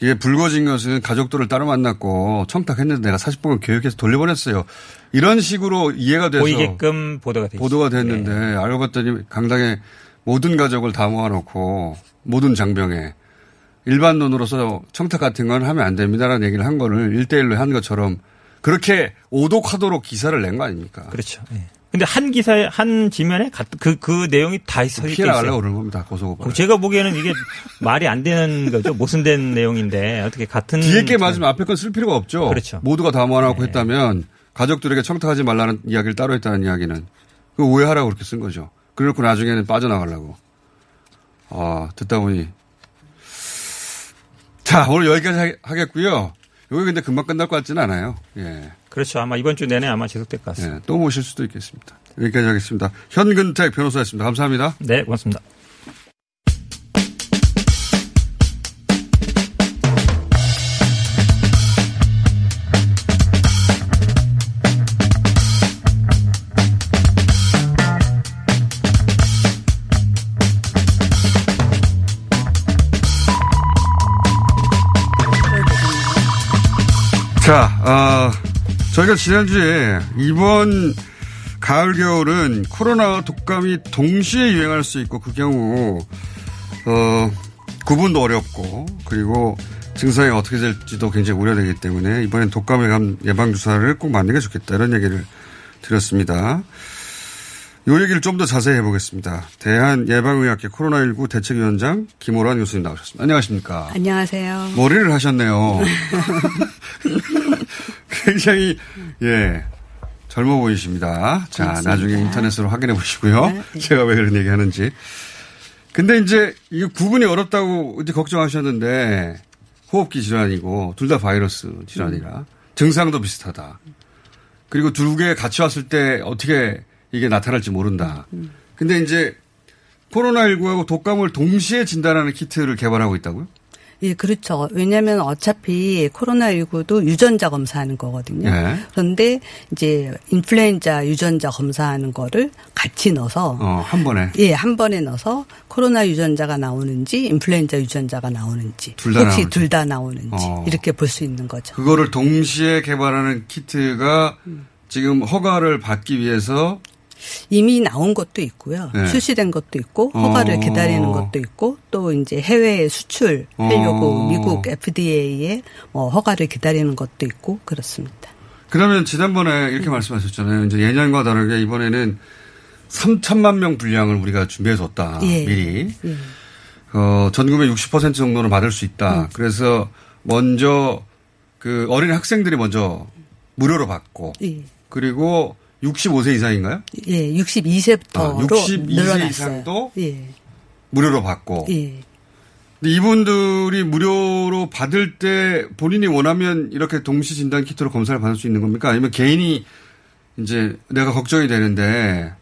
이게 불거진 것은 가족들을 따로 만났고 청탁했는데 내가 40분간 교육해서 돌려보냈어요. 이런 식으로 이해가 돼서 보이게끔 보도가 돼 보도가 됐는데 알고 봤더니 강당에 모든 가족을 다 모아놓고 모든 장병에 일반론으로서 청탁 같은 건 하면 안 됩니다라는 얘기를 한 거를 1대1로 한 것처럼 그렇게 오독하도록 기사를 낸 거 아닙니까? 그렇죠. 예. 근데 한 기사에 한 지면에 그그 내용이 다 있어 피해 있어요. 나가려고 그러는 겁니다. 고소고발. 제가 보기에는 이게 말이 안 되는 거죠. 모순된 내용인데 어떻게 같은 뒤에 게 맞으면 앞에 건 쓸 필요가 없죠. 그렇죠. 모두가 다 모아놓고 했다면 가족들에게 청탁하지 말라는 이야기를 따로 했다는 이야기는 그 오해하라고 그렇게 쓴 거죠. 그래놓고 나중에는 빠져나가려고. 아, 듣다 보니. 자, 오늘 여기까지 하- 하겠고요. 여기 근데 금방 끝날 것 같지는 않아요. 예. 그렇죠. 아마 이번 주 내내 아마 지속될 것 같습니다. 예, 또 모실 수도 있겠습니다. 여기까지 하겠습니다. 현근택 변호사였습니다. 감사합니다. 네, 고맙습니다. 자, 어, 저희가 지난주에 이번 가을 겨울은 코로나와 독감이 동시에 유행할 수 있고 그 경우 어, 구분도 어렵고 그리고 증상이 어떻게 될지도 굉장히 우려되기 때문에 이번엔 독감 예방, 예방 주사를 꼭 맞는 게 좋겠다 이런 얘기를 드렸습니다. 요 얘기를 좀 더 자세히 해보겠습니다. 대한예방의학회 코로나19 대책위원장 김호란 교수님 나오셨습니다. 안녕하십니까? 안녕하세요. 머리를 하셨네요. 굉장히 예 젊어 보이십니다. 자. 나중에 인터넷으로 확인해 보시고요. 네. 제가 왜 그런 얘기하는지. 근데 이제 이거 구분이 어렵다고 이제 걱정하셨는데 호흡기 질환이고 둘 다 바이러스 질환이라 증상도 비슷하다. 그리고 두 개 같이 왔을 때 어떻게 이게 나타날지 모른다. 근데 이제 코로나19하고 독감을 동시에 진단하는 키트를 개발하고 있다고요? 예, 그렇죠. 왜냐하면 어차피 코로나19도 유전자 검사하는 거거든요. 예. 그런데 이제 인플루엔자 유전자 검사하는 거를 같이 넣어서 어, 한 번에. 예, 한 번에 넣어서 코로나 유전자가 나오는지 인플루엔자 유전자가 나오는지 둘다 혹시. 둘 다 나오는지 어. 이렇게 볼 수 있는 거죠. 그거를 동시에 개발하는 키트가 지금 허가를 받기 위해서 이미 나온 것도 있고요. 네. 출시된 것도 있고 허가를 어. 기다리는 것도 있고 또 이제 해외에 수출하려고 어. 미국 FDA에 뭐 허가를 기다리는 것도 있고 그렇습니다. 그러면 지난번에 이렇게 음. 말씀하셨잖아요. 이제 예년과 다르게 이번에는 3천만 명 분량을 우리가 준비해 뒀다. 예. 미리. 예. 어, 전국의 60% 정도는 받을 수 있다. 음. 그래서 먼저 그 어린 학생들이 먼저 무료로 받고 예. 그리고 65세 이상인가요? 예, 62세부터 아, 62세 늘어났어요. 이상도 예. 무료로 받고. 예. 근데 이분들이 무료로 받을 때 본인이 원하면 이렇게 동시 진단 키트로 검사를 받을 수 있는 겁니까? 아니면 개인이 이제 내가 걱정이 되는데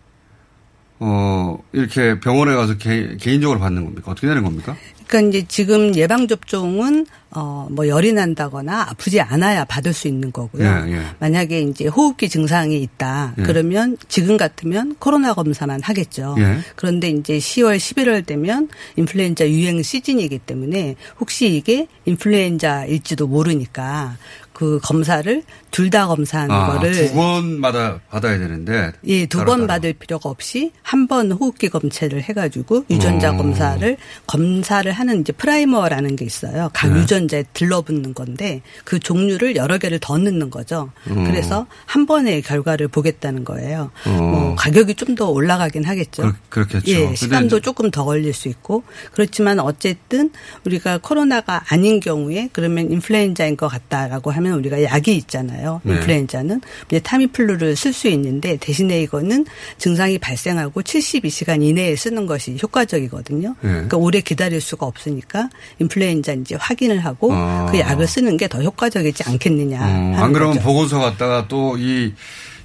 어, 이렇게 병원에 가서 개, 개인적으로 받는 겁니까? 어떻게 되는 겁니까? 그러니까 이제 지금 예방접종은 어, 뭐 열이 난다거나 아프지 않아야 받을 수 있는 거고요. 예, 예. 만약에 이제 호흡기 증상이 있다. 예. 그러면 지금 같으면 코로나 검사만 하겠죠. 예. 그런데 이제 10월, 11월 되면 인플루엔자 유행 시즌이기 때문에 혹시 이게 인플루엔자일지도 모르니까 그 검사를 둘 다 검사하는 아, 거를 두 번마다 받아야 되는데 예, 두 번 받을 필요가 없이 한 번 호흡기 검체를 해 가지고 유전자 오. 검사를 검사를 하는 이제 primer라는 게 있어요. 각 네. 유전자에 들러붙는 건데 그 종류를 여러 개를 더 넣는 거죠. 오. 그래서 한 번에 결과를 보겠다는 거예요. 뭐 가격이 좀 더 올라가긴 하겠죠. 그, 렇겠죠 예, 시간도 조금 더 걸릴 수 있고 그렇지만 어쨌든 우리가 코로나가 아닌 경우에 그러면 인플루엔자인 것 같다라고 하면 우리가 약이 있잖아요. 네. 인플루엔자는 이제 타미플루를 쓸 수 있는데 대신에 이거는 증상이 발생하고 72시간 이내에 쓰는 것이 효과적이거든요. 네. 그러니까 오래 기다릴 수가 없으니까 인플루엔자인지 확인을 하고 아. 그 약을 쓰는 게 더 효과적이지 않겠느냐. 어, 안 그러면 거죠. 보고서 갔다가 또이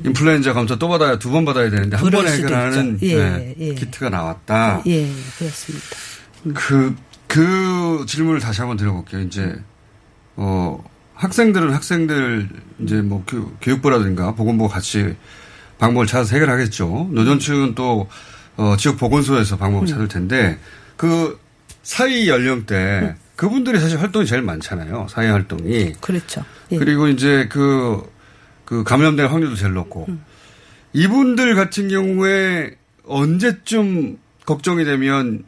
인플루엔자 검사 또 받아야 두 번 받아야 되는데 한 번에 해결하는 예, 네, 예. 키트가 나왔다. 예, 그렇습니다. 그, 그 질문을 다시 한번 드려볼게요. 이제, 어, 학생들은 학생들 이제 뭐 교육부라든가 보건부가 같이 방법을 찾아서 해결하겠죠. 노년층은 또 어, 지역 보건소에서 방법을 음. 찾을 텐데 그 사회 연령대 음. 그분들이 사실 활동이 제일 많잖아요. 사회 활동이. 그렇죠. 예. 그리고 이제 그, 그 감염될 확률도 제일 높고. 음. 이분들 같은 경우에 언제쯤 걱정이 되면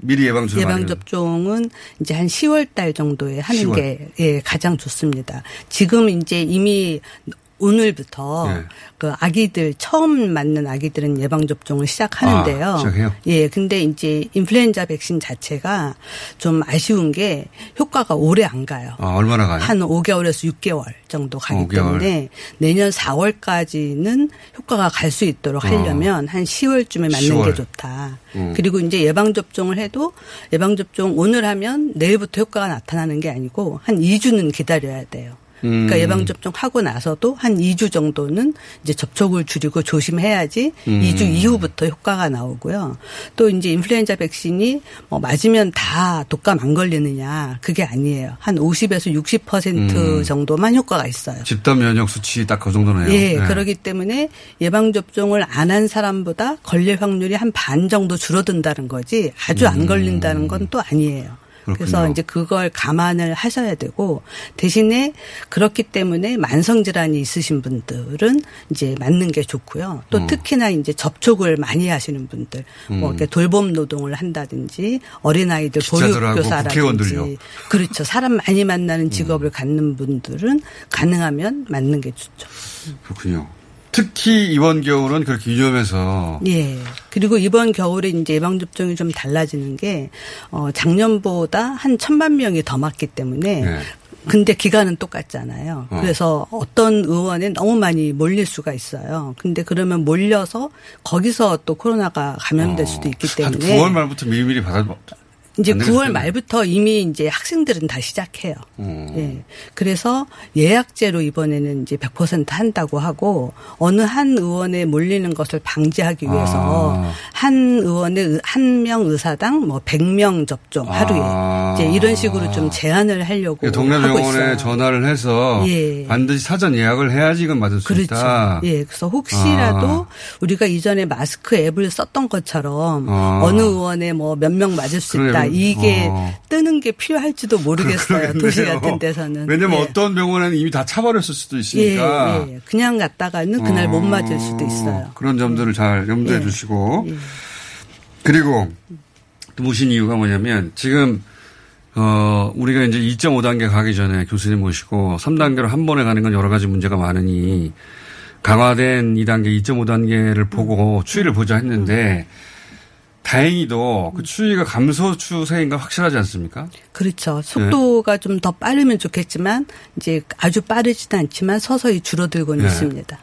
미리 예방 예방 접종은 이제 한 10월 달 정도에 하는 10월. 게 예, 가장 좋습니다. 지금 이제 이미 오늘부터 네. 그 아기들 처음 맞는 아기들은 예방 접종을 시작하는데요. 아, 시작해요? 예, 근데 이제 인플루엔자 백신 자체가 좀 아쉬운 게 효과가 오래 안 가요. 아, 얼마나 가요? 한 5개월에서 6개월 정도 가기 5개월. 때문에 내년 4월까지는 효과가 갈 수 있도록 어. 하려면 어. 한 10월쯤에 맞는 10월. 게 좋다. 음. 그리고 이제 예방 접종을 해도 예방 접종 오늘 하면 내일부터 효과가 나타나는 게 아니고 한 2주는 기다려야 돼요. 그러니까 음. 예방 접종하고 나서도 한 2주 정도는 이제 접촉을 줄이고 조심해야지 음. 2주 이후부터 효과가 나오고요. 또 이제 인플루엔자 백신이 뭐 맞으면 다 독감 안 걸리느냐 그게 아니에요. 한 50에서 60% 음. 정도만 효과가 있어요. 집단 면역 수치 딱 그 정도네요. 예, 네. 그렇기 때문에 예방 접종을 안 한 사람보다 걸릴 확률이 한 반 정도 줄어든다는 거지 아주 안 음. 걸린다는 건 또 아니에요. 그렇군요. 그래서 이제 그걸 감안을 하셔야 되고 대신에 그렇기 때문에 만성 질환이 있으신 분들은 이제 맞는 게 좋고요. 또 음. 특히나 이제 접촉을 많이 하시는 분들 뭐 음. 뭐 이렇게 돌봄 노동을 한다든지 어린아이들 보육교사라든지 그렇죠. 사람 많이 만나는 직업을 음. 갖는 분들은 가능하면 맞는 게 좋죠. 그렇군요. 특히 이번 겨울은 그렇게 위험해서. 예. 그리고 이번 겨울에 이제 예방접종이 좀 달라지는 게, 어, 작년보다 한 천만 명이 더 맞기 때문에. 예. 근데 기간은 똑같잖아요. 어. 그래서 어떤 의원에 너무 많이 몰릴 수가 있어요. 근데 그러면 몰려서 거기서 또 코로나가 감염될 어. 수도 있기 때문에. 한 9월 말부터 미리미리 받아 이제 9월 말부터 이미 이제 학생들은 다 시작해요. 음. 예. 그래서 예약제로 이번에는 이제 100% 한다고 하고 어느 한 의원에 몰리는 것을 방지하기 위해서 아. 한 의원의 한 명 의사당 뭐 100명 접종 하루에 아. 이제 이런 식으로 좀 제한을 하려고 동네 병원에 전화를 해서 예. 반드시 사전 예약을 해야지 이건 맞을 수 그렇죠. 있다. 예. 그래서 혹시라도 아. 우리가 이전에 마스크 앱을 썼던 것처럼 아. 어느 의원에 뭐 몇 명 맞을 수 있다 아, 이게 어. 뜨는 게 필요할지도 모르겠어요. 그, 도시 같은 데서는. 왜냐면 예. 어떤 병원에는 이미 다 차버렸을 수도 있으니까. 예, 예. 그냥 갔다가는 그날 어. 못 맞을 수도 있어요. 그런 점들을 잘 염두해 예. 주시고. 예. 그리고 또 무신 이유가 뭐냐면 지금 어, 우리가 이제 2.5단계 가기 전에 교수님 모시고 3단계로 한 번에 가는 건 여러 가지 문제가 많으니 강화된 2단계, 2.5단계를 보고 추이를 보자 했는데 다행히도 그 추이가 감소 추세인 가 확실하지 않습니까? 그렇죠. 속도가 네. 좀더 빠르면 좋겠지만 이제 아주 빠르지는 않지만 서서히 줄어들고는 네. 있습니다.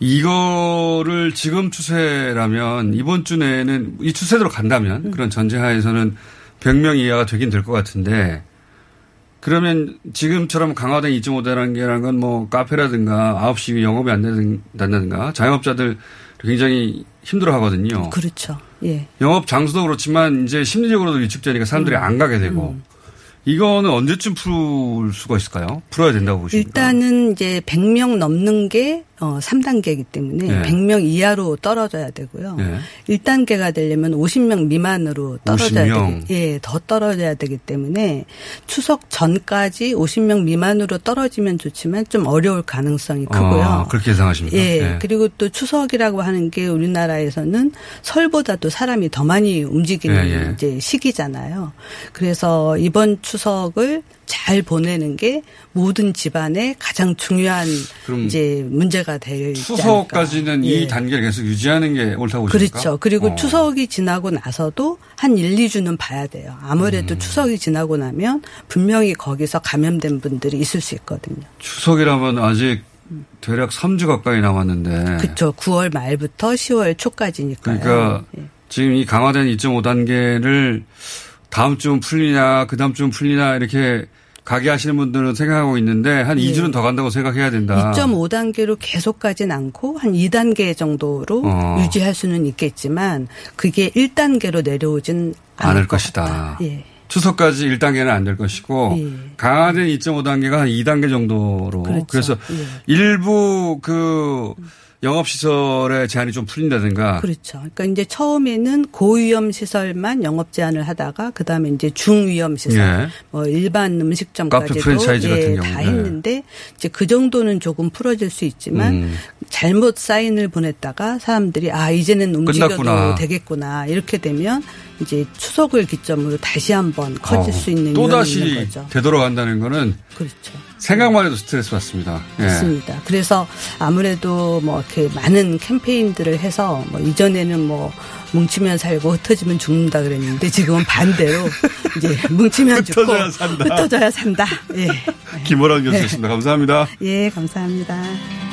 이거를 지금 추세라면 이번 주 내에는 이 추세대로 간다면 음. 그런 전제하에서는 100명 이하가 되긴 될 것 같은데 그러면 지금처럼 강화된 2.5단계라는 건뭐 카페라든가 9시 영업이 안 된다든가 자영업자들 굉장히 힘들어 하거든요. 그렇죠. 예. 영업 장소도 그렇지만 이제 심리적으로도 위축되니까 사람들이 음. 안 가게 되고 음. 이거는 언제쯤 풀 수가 있을까요? 풀어야 된다고 보십니까? 일단은 이제 100명 넘는 게 어, 3단계이기 때문에 네. 100명 이하로 떨어져야 되고요. 네. 1단계가 되려면 50명 미만으로 떨어져야 50명. 되기, 예, 더 떨어져야 되기 때문에 추석 전까지 50명 미만으로 떨어지면 좋지만 좀 어려울 가능성이 크고요. 아, 그렇게 예상하십니까? 예. 네. 그리고 또 추석이라고 하는 게 우리나라에서는 설보다도 사람이 더 많이 움직이는 네, 예. 이제 시기잖아요. 그래서 이번 추석을 잘 보내는 게 모든 집안의 가장 중요한 이제 문제가 될 추석까지는 이 예. 단계를 계속 유지하는 게 옳다고 보십니까? 그렇죠. 그리고 어. 추석이 지나고 나서도 한 1, 2주는 봐야 돼요. 아무래도 음. 추석이 지나고 나면 분명히 거기서 감염된 분들이 있을 수 있거든요. 추석이라면 아직 대략 3주 가까이 남았는데. 그렇죠. 9월 말부터 10월 초까지니까요. 그러니까 예. 지금 이 강화된 2.5 단계를 다음 주면 풀리냐, 그 다음 주면 풀리냐, 이렇게 가게 하시는 분들은 생각하고 있는데 한 네. 2주는 더 간다고 생각해야 된다. 2.5단계로 계속 가진 않고 한 2단계 정도로 어. 유지할 수는 있겠지만 그게 1단계로 내려오진 않을, 않을 것이다. 예. 추석까지 1단계는 안 될 것이고 예. 강화된 2.5단계가 한 2단계 정도로 그렇죠. 그래서 예. 일부 그 음. 영업시설의 제한이 좀 풀린다든가. 그렇죠. 그러니까 이제 처음에는 고위험 시설만 영업 제한을 하다가 그 다음에 이제 중위험 시설, 예. 뭐 일반 음식점까지도 프랜차이즈 같은 예, 경우. 다 했는데 이제 그 정도는 조금 풀어질 수 있지만 음. 잘못 사인을 보냈다가 사람들이 아 이제는 움직여도 끝났구나. 되겠구나 이렇게 되면 이제 추석을 기점으로 다시 한번 커질 어. 수 있는 또 다시 되돌아간다는 거는 그렇죠. 생각만 해도 스트레스 받습니다. 예. 맞습니다. 그래서 아무래도 뭐 이렇게 많은 캠페인들을 해서 뭐 이전에는 뭐 뭉치면 살고 흩어지면 죽는다 그랬는데 지금은 반대로 이제 뭉치면 죽고 흩어져야 산다. 흩어져야 산다. 예. 김호랑 교수였습니다. 감사합니다. 예, 감사합니다.